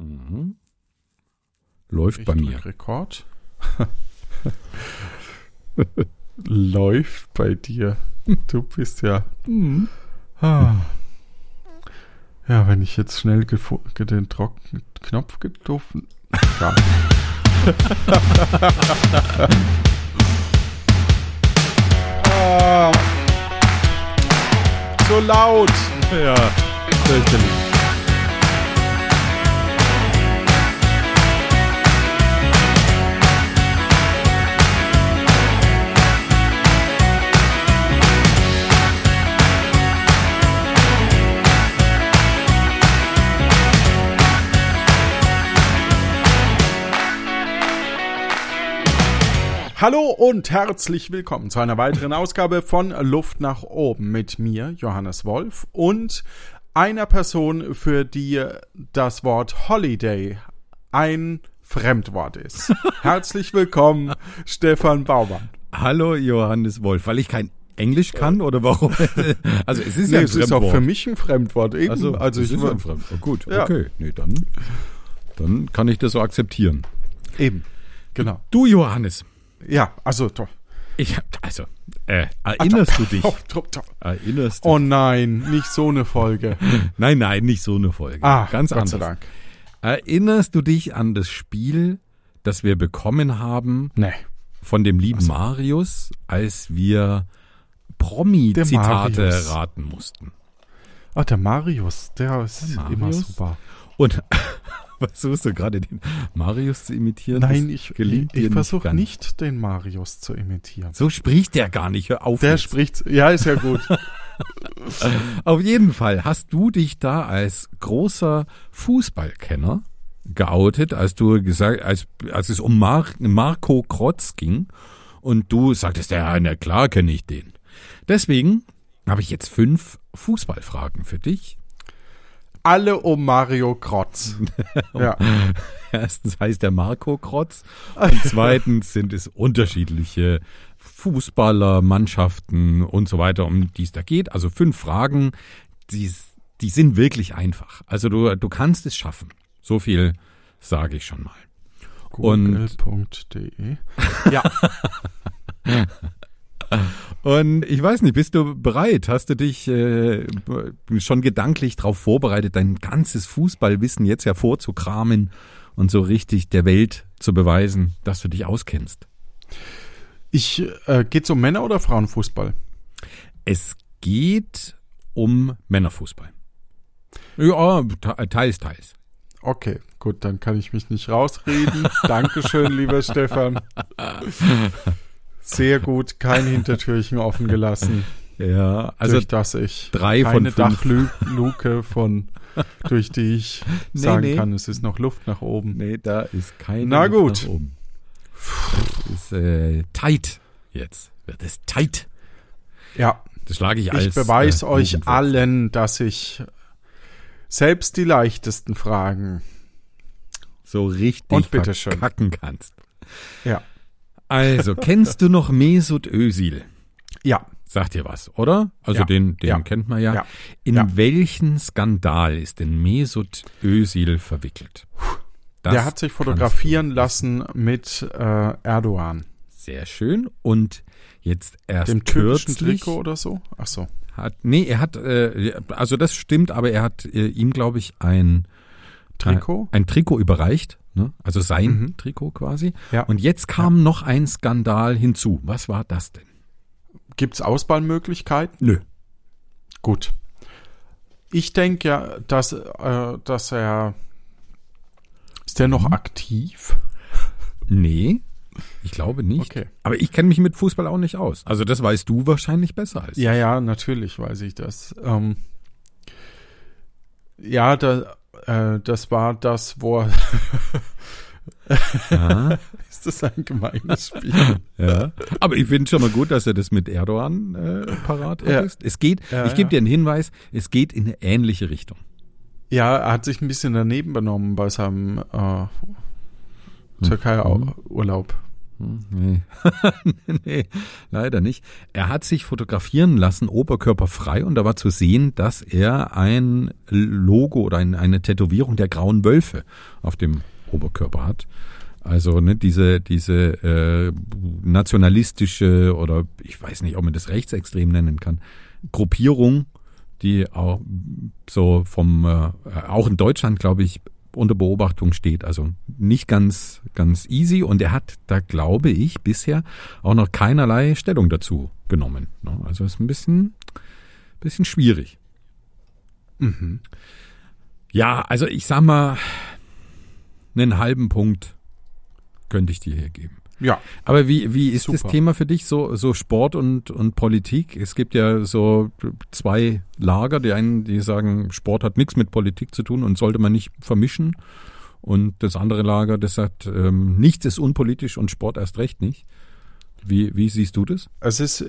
Mhm. Läuft Ich bei mir. Rekord. Läuft bei dir. Du bist ja. Mhm. Ah. Ja, wenn ich jetzt schnell den trockenen Knopf getroffen. Ja. ah. So laut. Ja, fürchterlich. Hallo und herzlich willkommen zu einer weiteren Ausgabe von Luft nach oben mit mir, Johannes Wolf, und einer Person, für die das Wort Holiday ein Fremdwort ist. herzlich willkommen, Stefan Baumann. Hallo Johannes Wolf, weil ich kein Englisch kann oder warum? Also es ist ja Nee, ein es ist auch Fremdwort. für mich ein Fremdwort. Eben. also, also es ich ist ja ein Fremdwort. Oh, gut, Ja. okay. Nee, dann, dann kann ich das so akzeptieren. eben. Genau. Du Johannes, Ja, also doch. ich also, äh, erinnerst du dich? Erinnerst du Oh nein, nicht so eine Folge. Nein, nein, nicht so eine Folge. Ah, Ganz Gott anders. sei Dank. Erinnerst du dich an das Spiel, das wir bekommen haben Nee. von dem lieben Marius, als wir Promi-Zitate raten mussten? Ah, der Marius, der ist Der immer Marius? super. Und versuchst du gerade den Marius zu imitieren? Nein, Das ich, gelingt ich dir versuche nicht, den Marius zu imitieren. So spricht der gar nicht. Hör auf. Der jetzt. spricht, ja, ist ja gut. Auf jeden Fall hast du dich da als großer Fußballkenner geoutet, als du gesagt, als, als es um Mar Marco Krotz ging und du sagtest, ja, na klar kenne ich den. Deswegen habe ich jetzt fünf Fußballfragen für dich. Alle um Mario Krotz. ja. Erstens heißt er Marco Krotz und zweitens sind es unterschiedliche Fußballer, Mannschaften und so weiter, um die es da geht. Also fünf Fragen, die, die sind wirklich einfach. Also du, du kannst es schaffen. So viel sage ich schon mal. Google.de. Ja, Und ich weiß nicht, bist du bereit? Hast du dich äh, schon gedanklich darauf vorbereitet, dein ganzes Fußballwissen jetzt hervorzukramen und so richtig der Welt zu beweisen, dass du dich auskennst? ich, äh, geht's um Männer- oder Frauenfußball? Es geht um Männerfußball. Ja, te- teils, teils. Okay, gut, dann kann ich mich nicht rausreden. Dankeschön, lieber Stefan. Sehr gut, kein Hintertürchen offen gelassen, Ja, also durch das ich drei von keine fünf. Dachluke von, durch die ich Nee, sagen nee. kann, es ist noch Luft nach oben. nee, da ist keine Na Luft gut. nach oben. Das ist äh, tight jetzt. Wird es tight. Ja, Das schlage ich als ich beweise äh, euch allen, dass ich selbst die leichtesten Fragen. so richtig Und bitteschön. verkacken kannst. Ja, Also, kennst du noch Mesut Özil? ja, Sagt dir was, oder? Also Ja. den, den Ja. kennt man ja. Ja. In welchen Skandal ist denn Mesut Özil verwickelt? Das der hat sich fotografieren lassen mit äh, Erdogan, Sehr schön. Und jetzt erst dem türkischen kürzlich Trikot oder so. Ach so. hat, nee, er hat, äh, also das stimmt, aber er hat äh, ihm, glaube ich, ein Trikot? ein Trikot überreicht, ne? also sein Mhm. Trikot quasi. Ja. Und jetzt kam noch ein Skandal hinzu. Was war das denn? Gibt's Auswahlmöglichkeiten? Nö. Gut. Ich denke ja, dass, äh, dass er. Ist der noch Mhm. aktiv? Nee, ich glaube nicht. Okay. Aber ich kenne mich mit Fußball auch nicht aus. Also das weißt du wahrscheinlich besser als Ja, ja, natürlich weiß ich das. Ähm, ja, da, äh, das war das, wo ist das ein gemeines Spiel? ja. Aber ich finde schon mal gut, dass er das mit Erdogan äh, parat Ja. ist. Es geht, Ja, ich gebe dir einen Hinweis, es geht in eine ähnliche Richtung. ja, er hat sich ein bisschen daneben benommen bei seinem äh, Türkei-Urlaub. Nee. nee, leider nicht. Er hat sich fotografieren lassen, oberkörperfrei, und da war zu sehen, dass er ein Logo oder ein, eine Tätowierung der grauen Wölfe auf dem Oberkörper hat. Also ne, diese, diese äh, nationalistische oder ich weiß nicht, ob man das rechtsextrem nennen kann, Gruppierung, die auch so vom, äh, auch in Deutschland, glaube ich, unter Beobachtung steht. Also nicht ganz, ganz easy. Und er hat da, glaube ich, bisher auch noch keinerlei Stellung dazu genommen. Ne? Also ist ein bisschen, bisschen schwierig. Mhm. Ja, also ich sag mal, einen halben Punkt könnte ich dir hier geben. Ja. Aber wie, wie ist Super. das Thema für dich, so, so Sport und, und Politik? Es gibt ja so zwei Lager. Die einen, die sagen, Sport hat nichts mit Politik zu tun und sollte man nicht vermischen. Und das andere Lager, das sagt, ähm, nichts ist unpolitisch und Sport erst recht nicht. Wie, wie siehst du das? Es ist,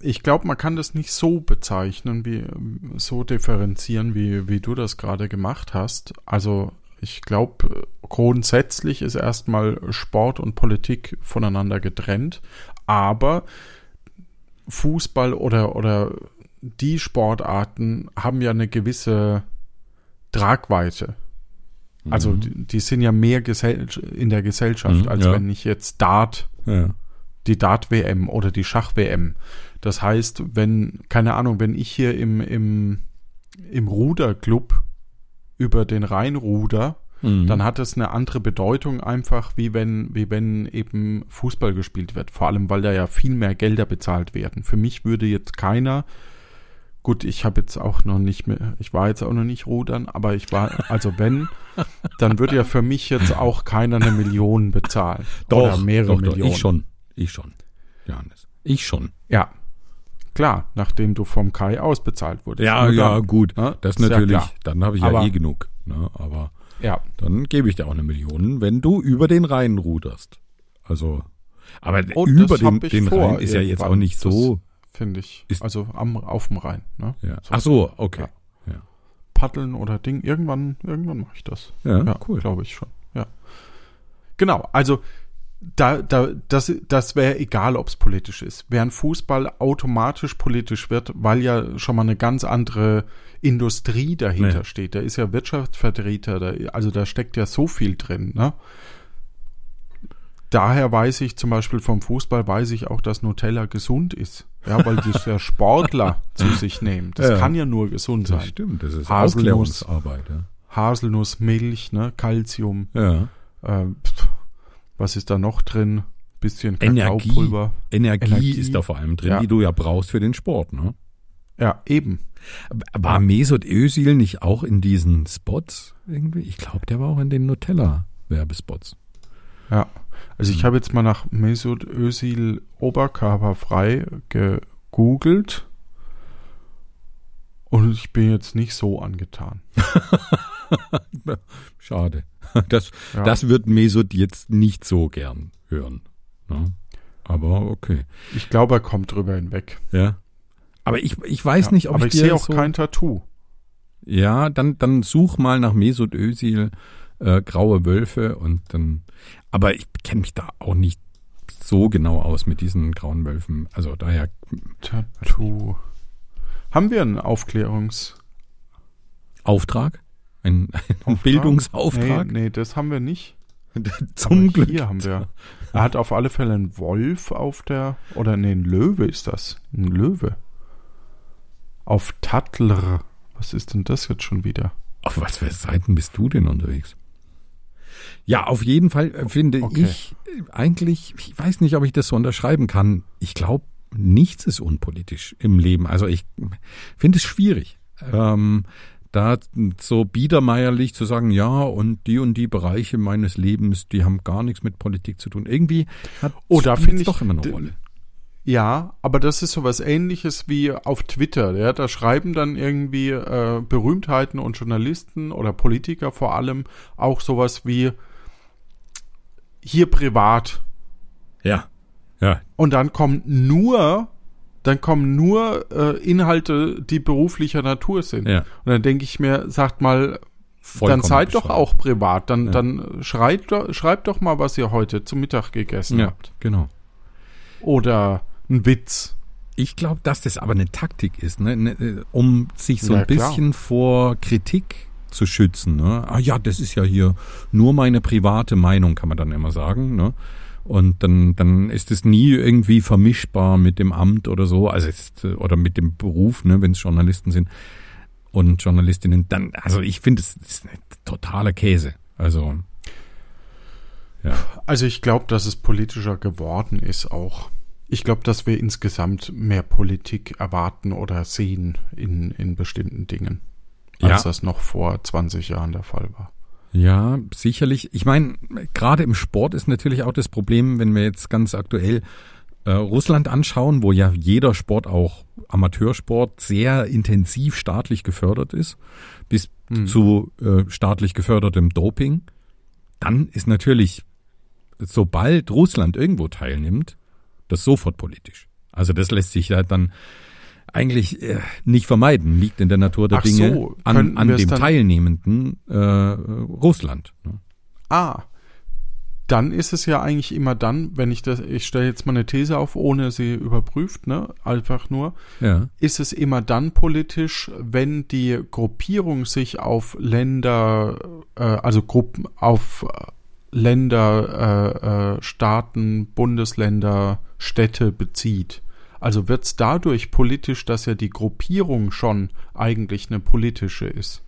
ich glaube, man kann das nicht so bezeichnen, wie, so differenzieren, wie, wie du das gerade gemacht hast. Also ich glaube, grundsätzlich ist erstmal Sport und Politik voneinander getrennt, aber Fußball oder, oder die Sportarten haben ja eine gewisse Tragweite. Also mhm. die, die, sind ja mehr Gesell in der Gesellschaft, mhm, als ja. wenn ich jetzt Dart, ja. die Dart-WM oder die Schach-WM. Das heißt, wenn, keine Ahnung, wenn ich hier im, im, im Ruderclub über den Rhein ruder, mhm. dann hat es eine andere Bedeutung einfach, wie wenn, wie wenn eben Fußball gespielt wird. Vor allem, weil da ja viel mehr Gelder bezahlt werden. Für mich würde jetzt keiner, gut, ich habe jetzt auch noch nicht mehr, ich war jetzt auch noch nicht rudern, aber ich war, also wenn, dann würde ja für mich jetzt auch keiner eine Million bezahlen. Doch, oder mehrere doch, Millionen. Doch, ich schon, ich schon, Johannes. Ich schon. Ja, Klar, nachdem du vom Kai ausbezahlt wurdest. Ja, ja, gut. Ne? Das ist natürlich, ja dann habe ich ja aber, eh genug. Ne? Aber ja. dann gebe ich dir auch eine Million, wenn du über den Rhein ruderst. Also, aber Und über den, den Rhein ist ja jetzt auch nicht so. Finde ich. Ist, also am, auf dem Rhein. Ne? Ja. So. Ach so, okay. Ja. ja. Paddeln oder Ding. Irgendwann, irgendwann mache ich das. Ja, ja cool. Glaube ich schon. Ja. Genau. Also da, da, das, das wäre egal, ob es politisch ist. Während Fußball automatisch politisch wird, weil ja schon mal eine ganz andere Industrie dahinter nee. steht. Da ist ja Wirtschaftsvertreter, da, also da steckt ja so viel drin. Ne? Daher weiß ich zum Beispiel vom Fußball, weiß ich auch, dass Nutella gesund ist. Ja, weil das ja Sportler zu sich nehmen. Das ja, kann ja nur gesund sein. Das stimmt, das ist Aufklärungsarbeit. Ja. Haselnuss, Milch, ne, Calcium. Ja. Äh, was ist da noch drin? Bisschen Kakaopulver. Energie, Energie, Energie ist da vor allem drin, ja. die du ja brauchst für den Sport, ne? Ja, eben. War Mesut Özil nicht auch in diesen Spots irgendwie? Ich glaube, der war auch in den Nutella-Werbespots. Ja, also ich habe jetzt mal nach Mesut Özil oberkörperfrei gegoogelt und ich bin jetzt nicht so angetan. Schade. Das, ja. das wird Mesut jetzt nicht so gern hören. Ne? Aber okay. Ich glaube, er kommt drüber hinweg. Ja. Aber ich, ich weiß ja, nicht, ob aber ich, ich sehe auch so kein Tattoo. Ja, dann, dann such mal nach Mesut Özil äh, graue Wölfe und dann. Aber ich kenne mich da auch nicht so genau aus mit diesen grauen Wölfen. Also daher. Tattoo. Haben wir einen Aufklärungs Auftrag? Ein, ein Bildungsauftrag? Nee, nee, das haben wir nicht. Zum Aber Glück. Hier haben wir. Er hat auf alle Fälle einen Wolf auf der. Oder nee, ein Löwe ist das. Ein Löwe. Auf Tattler. Was ist denn das jetzt schon wieder? Auf was für Seiten bist du denn unterwegs? Ja, auf jeden Fall äh, finde okay. ich äh, eigentlich, ich weiß nicht, ob ich das so unterschreiben kann. Ich glaube, nichts ist unpolitisch im Leben. Also ich finde es schwierig. Ähm, da so biedermeierlich zu sagen, ja, und die und die Bereiche meines Lebens, die haben gar nichts mit Politik zu tun. Irgendwie hat oh, da finde ich doch immer eine Rolle. Ja, aber das ist sowas ähnliches wie auf Twitter. Ja, da schreiben dann irgendwie äh, Berühmtheiten und Journalisten oder Politiker vor allem auch sowas wie hier privat. Ja. Ja. Und dann kommt nur dann kommen nur äh, Inhalte, die beruflicher Natur sind. Ja. Und dann denke ich mir, sagt mal, vollkommen Dann seid doch auch privat. Dann, Ja. dann schreibt, doch- schreibt doch mal, was ihr heute zum Mittag gegessen Ja, habt. genau. Oder ein Witz. Ich glaube, dass das aber eine Taktik ist, ne? ne, um sich so Ja, ein klar. bisschen vor Kritik zu schützen. Ne? Ah ja, das ist ja hier nur meine private Meinung, kann man dann immer sagen. Ne? Und dann, dann ist es nie irgendwie vermischbar mit dem Amt oder so, also ist, äh, oder mit dem Beruf, ne, wenn es Journalisten sind und Journalistinnen. Dann, also ich finde, es ist ein totaler Käse. Also ja, Also ich glaube, dass es politischer geworden ist auch. Ich glaube, dass wir insgesamt mehr Politik erwarten oder sehen in, in bestimmten Dingen, als Ja. das noch vor 20 Jahren der Fall war. Ja, sicherlich. Ich meine, gerade im Sport ist natürlich auch das Problem, wenn wir jetzt ganz aktuell äh, Russland anschauen, wo ja jeder Sport, auch Amateursport, sehr intensiv staatlich gefördert ist, bis Hm. zu äh, staatlich gefördertem Doping, dann ist natürlich, sobald Russland irgendwo teilnimmt, das sofort politisch. Also das lässt sich ja dann eigentlich äh, nicht vermeiden, liegt in der Natur der Ach Dinge so, an, an dem teilnehmenden äh, Russland. Ne? Ah, dann ist es ja eigentlich immer dann, wenn ich das, ich stelle jetzt mal eine These auf, ohne sie überprüft, ne, einfach nur, Ja. ist es immer dann politisch, wenn die Gruppierung sich auf Länder, äh, also Gruppen, auf Länder, äh, äh, Staaten, Bundesländer, Städte bezieht. Also wird es dadurch politisch, dass ja die Gruppierung schon eigentlich eine politische ist.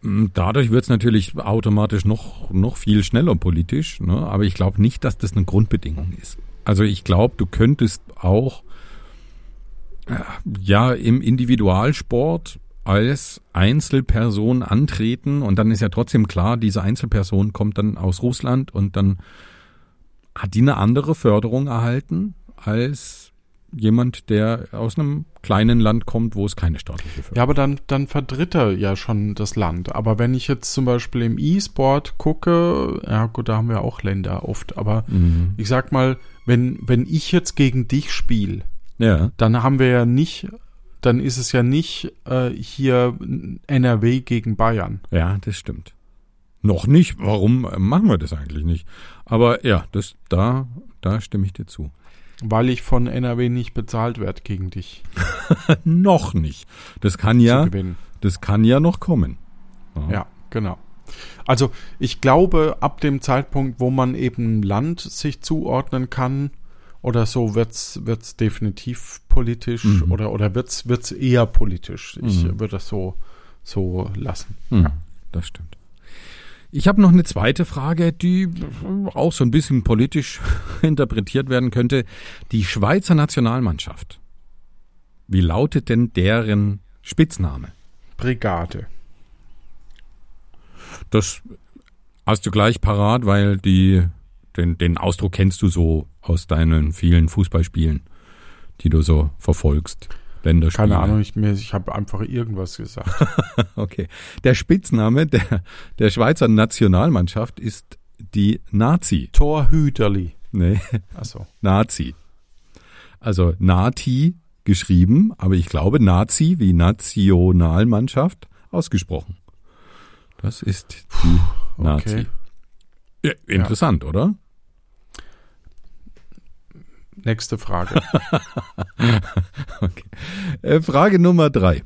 Mm, Dadurch wird es natürlich automatisch noch, noch viel schneller politisch, ne? aber ich glaube nicht, dass das eine Grundbedingung ist. Also ich glaube, du könntest auch äh, ja im Individualsport als Einzelperson antreten und dann ist ja trotzdem klar, diese Einzelperson kommt dann aus Russland und dann hat die eine andere Förderung erhalten als jemand, der aus einem kleinen Land kommt, wo es keine staatliche Förderung Ja, aber dann, dann vertritt er ja schon das Land. Aber wenn ich jetzt zum Beispiel im E-Sport gucke, ja gut, da haben wir auch Länder oft, aber Mhm. ich sag mal, wenn, wenn ich jetzt gegen dich spiele, Ja. dann haben wir ja nicht, dann ist es ja nicht äh, hier NRW gegen Bayern. Ja, das stimmt. Noch nicht. Warum äh, machen wir das eigentlich nicht? Aber ja, das da da stimme ich dir zu. Weil ich von NRW nicht bezahlt werde gegen dich noch nicht. Das kann ja, das kann ja noch kommen. Ja, genau. Also ich glaube, ab dem Zeitpunkt, wo man eben Land sich zuordnen kann oder so, wird's wird's definitiv politisch Mhm. oder oder wird's wird's eher politisch. Ich Mhm. würde das so so lassen. Hm, Das stimmt. Ich habe noch eine zweite Frage, die auch so ein bisschen politisch interpretiert werden könnte. Die Schweizer Nationalmannschaft. Wie lautet denn deren Spitzname? Brigade. Das hast du gleich parat, weil die, den, den Ausdruck kennst du so aus deinen vielen Fußballspielen, die du so verfolgst. Länderspiele. Keine Ahnung, ich, ich habe einfach irgendwas gesagt. Okay. Der Spitzname der, der Schweizer Nationalmannschaft ist die Nazi. Torhüterli. Nee, Achso. Nazi. Also Nati geschrieben, aber ich glaube Nazi wie Nationalmannschaft ausgesprochen. Das ist die Nazi. Okay. Ja, interessant, oder? Nächste Frage. Okay. Äh, Frage Nummer drei.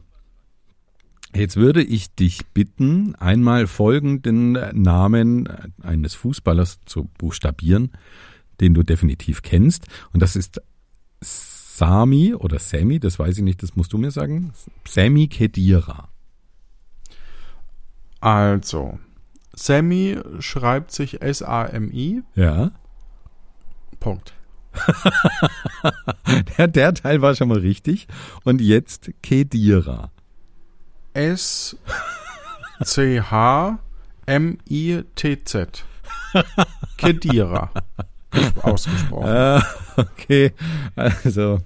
Jetzt würde ich dich bitten, einmal folgenden Namen eines Fußballers zu buchstabieren, den du definitiv kennst. Und das ist Sami oder Sammy, das weiß ich nicht, das musst du mir sagen. Sammy Kedira. Also, Sammy schreibt sich S-A-M-I. Ja. Punkt. Der, der Teil war schon mal richtig. Und jetzt Kedira. S C H M I T Z. Kedira. Ausgesprochen. Ah, okay. Also,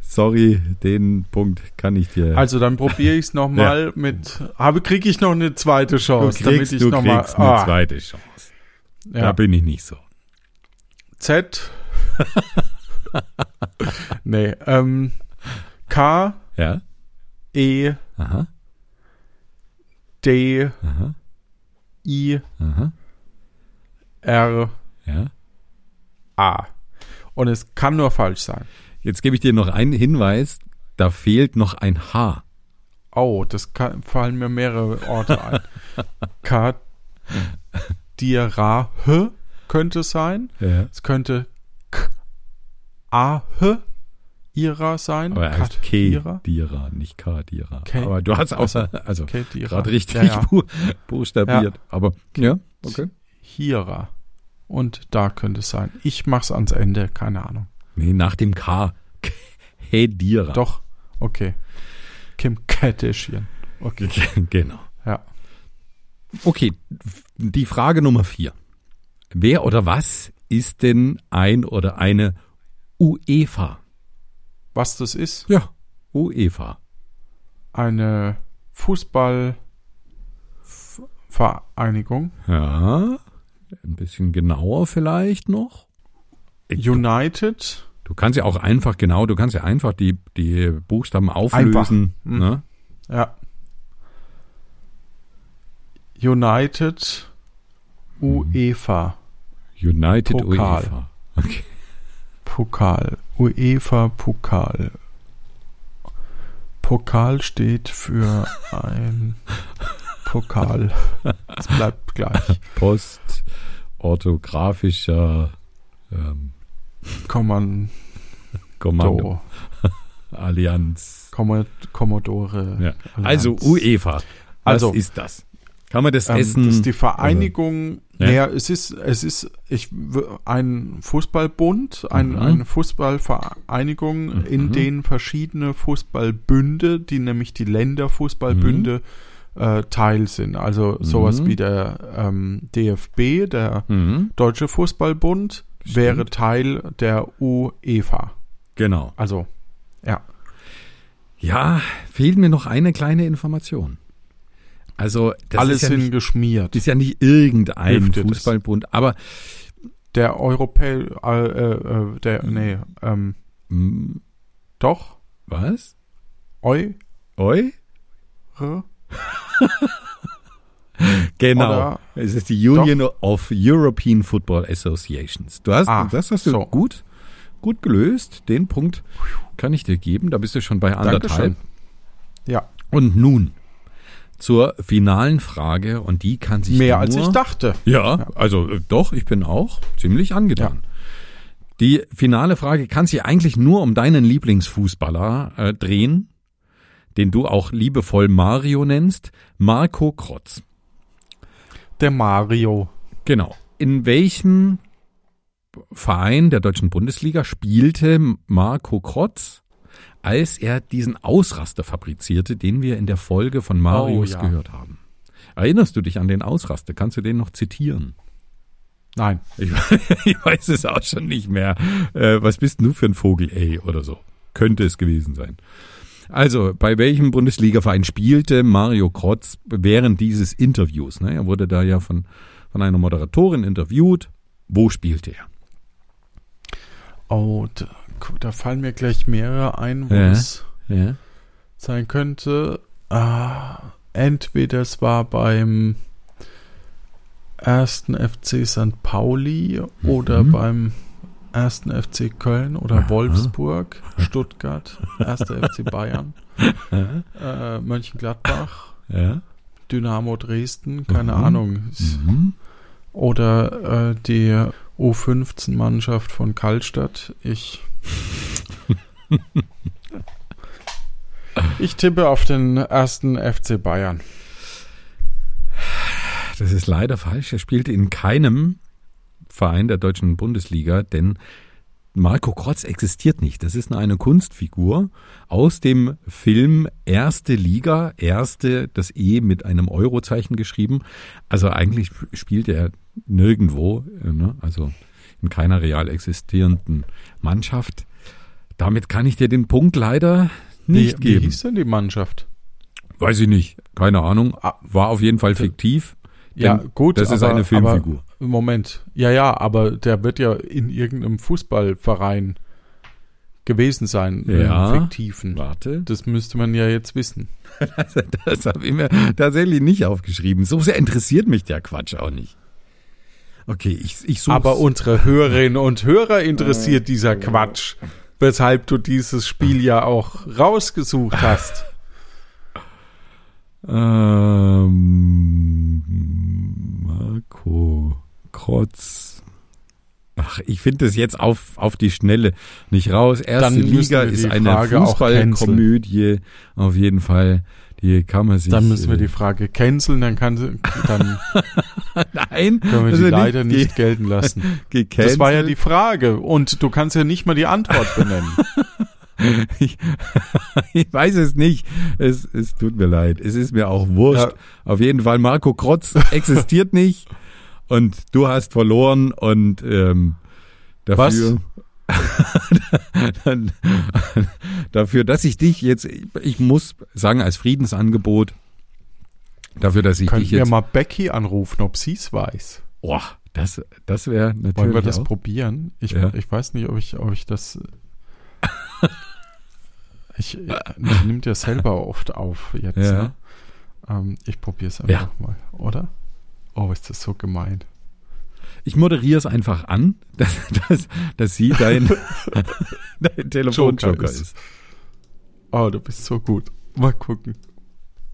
sorry, den Punkt kann ich dir. Also dann probiere ich es nochmal mit. Habe kriege ich noch eine zweite du Chance, kriegst, ich du noch mal, kriegst eine ah, zweite Chance. Da ja. bin ich nicht so. Z. nee, ähm, K Ja? E Aha, D aha. I Aha. R Ja. A. Und es kann nur falsch sein. Jetzt gebe ich dir noch einen Hinweis. Da fehlt noch ein H. Oh, das kann, fallen mir mehrere Orte ein. K Dira H könnte es sein. Ja. Es könnte K A H Ira sein. Aber er heißt Ira. K-Dira, nicht K-Dira. K- Aber du hast auch, also Dira. gerade richtig Ja, ja. bu buchstabiert. Aber ja, okay. Hira. Und da könnte es sein. Ich mach's ans Ende, keine Ahnung. Nee, nach dem K. K-Dira. Doch, okay. Kim Kardashian. Okay. genau. Ja. Okay, die Frage Nummer vier. Wer oder was ist denn ein oder eine UEFA? Was das ist? Ja, UEFA. Eine Fußballvereinigung. Ja, ein bisschen genauer vielleicht noch. United. Du kannst ja auch einfach, genau, du kannst ja einfach die, die Buchstaben auflösen. Hm. Ne? Ja. United UEFA United Pokal. UEFA. Okay. Pokal. UEFA Pokal. Pokal steht für ein Pokal. Es bleibt gleich. Post, orthografischer ähm, Kommando. Kommando, Allianz. Kommo- Commodore. Ja. Allianz. Also UEFA. Was Also, ist das? Kann man das Ähm, Essen? das ist die Vereinigung, Ja. naja, es ist, es ist ich, ein Fußballbund, ein, Mhm. eine Fußballvereinigung, in Mhm. denen verschiedene Fußballbünde, die nämlich die Länderfußballbünde äh, Teil sind. Also sowas Mhm. wie der ähm, DFB, der mhm. Deutsche Fußballbund, Stimmt. wäre Teil der UEFA. Genau. Also, ja. Ja, fehlt mir noch eine kleine Information. Also das Alles ist ja, sind nicht, geschmiert. ist ja nicht irgendein Hilft? Fußballbund, aber Der Europäer, äh, äh, der, nee, ähm, mh, doch, was? Eu, Oi? Re- Genau. Oder- es ist die Union of European Football Associations. Du hast, Ah, das hast du so. gut, gut gelöst. Den Punkt kann ich dir geben. Da bist du schon bei anderthalb. Dankeschön. Ja, Und nun zur finalen Frage und die kann sich mehr nur, als ich dachte. Ja, also äh, doch, ich bin auch ziemlich angetan. Die finale Frage kann sich eigentlich nur um deinen Lieblingsfußballer äh, drehen, den du auch liebevoll Mario nennst, Marco Krotz. Der Mario. Genau. In welchem Verein der deutschen Bundesliga spielte Marco Krotz, als er diesen Ausraster fabrizierte, den wir in der Folge von Marius Oh, ja. gehört haben? Erinnerst du dich an den Ausraster? Kannst du den noch zitieren? Nein. Ich, ich weiß es auch schon nicht mehr. Äh, was bist du für ein Vogel, ey, oder so? Könnte es gewesen sein. Also, bei welchem Bundesligaverein spielte Mario Krotz während dieses Interviews? Ne? Er wurde da ja von, von einer Moderatorin interviewt. Wo spielte er? Oh, da, da fallen mir gleich mehrere ein, wo Ja. es Ja. sein könnte. Ah, entweder es war beim ersten FC St. Pauli oder Mhm. beim ersten FC Köln oder Aha. Wolfsburg, Stuttgart, erster FC Bayern, äh, Mönchengladbach, Ja. Dynamo Dresden, keine Mhm. Ahnung. Mhm. Oder äh, die U15-Mannschaft von Kallstadt. Ich. ich tippe auf den ersten FC Bayern. Das ist leider falsch. Er spielte in keinem Verein der deutschen Bundesliga, denn Marco Krotz existiert nicht. Das ist nur eine Kunstfigur aus dem Film Erste Liga, Erste, das E mit einem Eurozeichen geschrieben. Also eigentlich spielt er nirgendwo, äh, ne? also in keiner real existierenden Mannschaft. Damit kann ich dir den Punkt leider nicht wie, wie geben. hieß denn die Mannschaft? Weiß ich nicht, keine Ahnung. Ah. War auf jeden Fall fiktiv. Ja, Denn gut. Das ist aber, eine Filmfigur. Aber, Moment. Ja, ja, aber der wird ja in irgendeinem Fußballverein gewesen sein, Ja. fiktiven. Warte. Das müsste man ja jetzt wissen. Das, das habe ich mir tatsächlich nicht aufgeschrieben. So sehr interessiert mich der Quatsch auch nicht. Okay, ich, ich suche. Aber unsere Hörerinnen und Hörer interessiert dieser Quatsch, weshalb du dieses Spiel ja auch rausgesucht hast. Ähm, Krotz. Ach, ich finde das jetzt auf, auf die Schnelle nicht raus. Erste Liga ist eine Fußballkomödie. Auf jeden Fall. Die kann man sich. Dann müssen wir äh, die Frage canceln, dann, kann sie, dann Nein, können wir also die leider ge- nicht gelten lassen. Das war ja die Frage und du kannst ja nicht mal die Antwort benennen. ich, ich weiß es nicht. Es, es tut mir leid. Es ist mir auch wurscht. Ja. Auf jeden Fall, Marco Krotz existiert nicht und du hast verloren und ähm, dafür, dafür, dass ich dich jetzt, ich muss sagen, als Friedensangebot, dafür, dass ich Könnten dich wir jetzt, mal Becky anrufen, ob sie es weiß. oh, das, das wäre natürlich Wollen wir das auch. probieren? Ich, Ja. ich weiß nicht, ob ich, ob ich das. Ich, ich nimmt ja selber oft auf jetzt. Ja. Ne? Ähm, ich probiere es einfach Ja. mal, oder? Oh, ist das so gemein. Ich moderiere es einfach an, dass, dass, dass sie dein, dein Telefonjoker Joker ist. ist. Oh, du bist so gut. Mal gucken.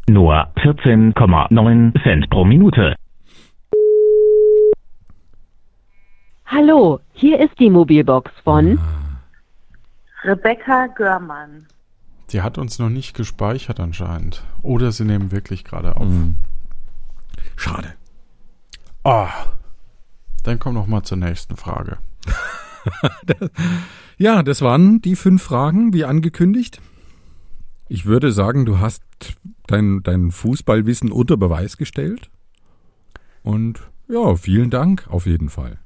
Nur 14,9 Cent pro Minute. Hallo, hier ist die Mobilbox von. Rebecca Görmann. Die hat uns noch nicht gespeichert anscheinend. Oder sie nehmen wirklich gerade auf. Mhm. Schade. Ah. Dann komm noch mal zur nächsten Frage. Ja, das waren die fünf Fragen, wie angekündigt. Ich würde sagen, du hast dein, dein Fußballwissen unter Beweis gestellt. Und ja, vielen Dank auf jeden Fall.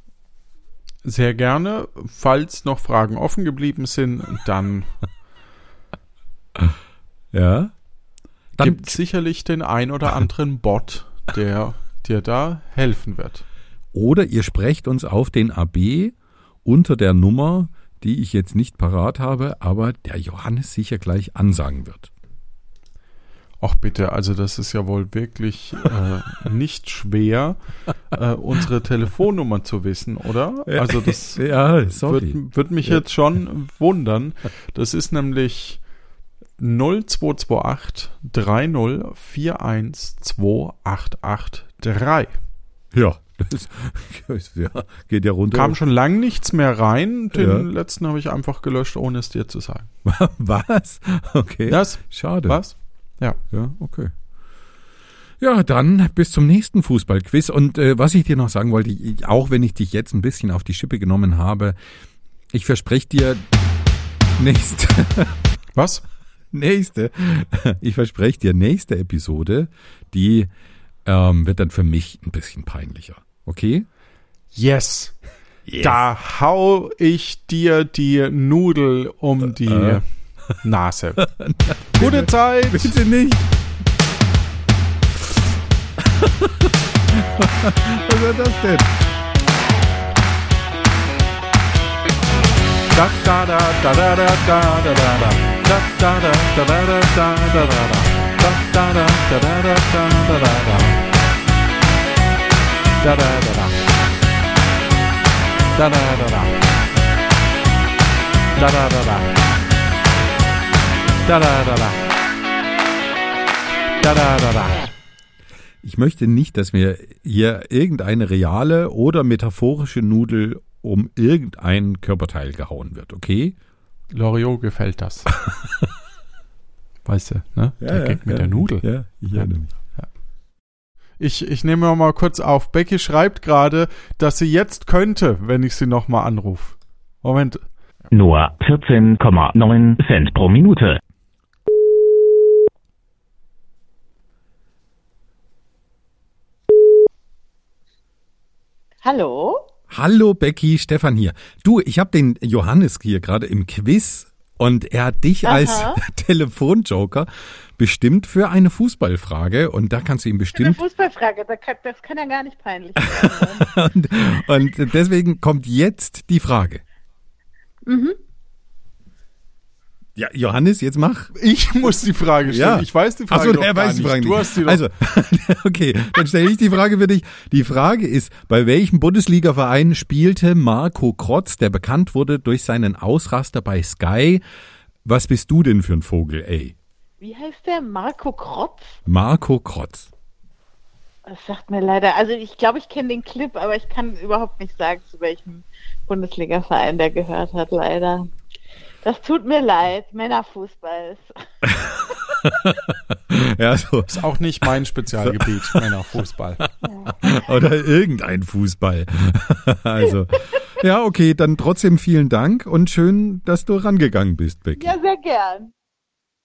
Sehr gerne. Falls noch Fragen offen geblieben sind, dann Ja. Dann, gibt sicherlich den ein oder anderen Bot, der dir da helfen wird. oder ihr sprecht uns auf den AB unter der Nummer, die ich jetzt nicht parat habe, aber der Johannes sicher gleich ansagen wird. Ach bitte, also das ist ja wohl wirklich äh, nicht schwer, äh, unsere Telefonnummer zu wissen, oder? Also das Ja, würde würd mich jetzt schon wundern. Das ist nämlich 0228 30 41 2883. Ja, das, ja, geht ja runter. Kam schon lang nichts mehr rein. Den Ja. letzten habe ich einfach gelöscht, ohne es dir zu sagen. Was? Okay. Das? Schade. Was? Ja. Ja, okay. Ja, dann bis zum nächsten Fußballquiz. Und äh, was ich dir noch sagen wollte, ich, auch wenn ich dich jetzt ein bisschen auf die Schippe genommen habe, ich verspreche dir nächste, Was? nächste, ich verspreche dir nächste Episode, die ähm, wird dann für mich ein bisschen peinlicher. Okay? Yes. Da hau ich dir die Nudel um die Äh. Nase. Gute Zeit. Bitte nicht. Was war das denn? Da da da da da da da da da da. Da da da da da da da da da da. Da da da da da da da da da da. Da da da da. Da da da da. Da da da da. Da da da da. Da da da da. Ich möchte nicht, dass mir hier irgendeine reale oder metaphorische Nudel um irgendein Körperteil gehauen wird, okay? Loriot gefällt das. Weißt du, ne? Der Gag mit der Nudel. Ja, ich Ja. erinnere mich. Ich, ich nehme mal kurz auf. Becky schreibt gerade, dass sie jetzt könnte, wenn ich sie nochmal anrufe. Moment. Nur 14,9 Cent pro Minute. Hallo? Hallo Becky, Stefan hier. Du, ich habe den Johannes hier gerade im Quiz und er hat dich als Aha. Telefonjoker bestimmt für eine Fußballfrage und da kannst du ihm Eine bestimmt Fußballfrage, das kann, das kann ja gar nicht peinlich sein. und, und deswegen kommt jetzt die Frage. mhm. Ja, Johannes, jetzt mach. Ich muss die Frage stellen. Ja. Ich weiß die Frage Ach so, doch er gar weiß die nicht. Frage Du nicht. hast die doch. also, okay, dann stelle ich die Frage für dich. Die Frage ist, bei welchem Bundesligaverein spielte Marco Krotz, der bekannt wurde durch seinen Ausraster bei Sky? Was bist du denn für ein Vogel, ey? Wie heißt der? Marco Krotz? Marco Krotz. Das sagt mir leider. Also ich glaube, ich kenne den Clip, aber ich kann überhaupt nicht sagen, zu welchem Bundesliga-Verein der gehört hat, leider. Das tut mir leid. Männerfußball ist. Ja, so. ist auch nicht mein Spezialgebiet, Männerfußball. Oder irgendein Fußball. Also, ja, okay, dann trotzdem vielen Dank und schön, dass du rangegangen bist, Becky. Ja, sehr gern.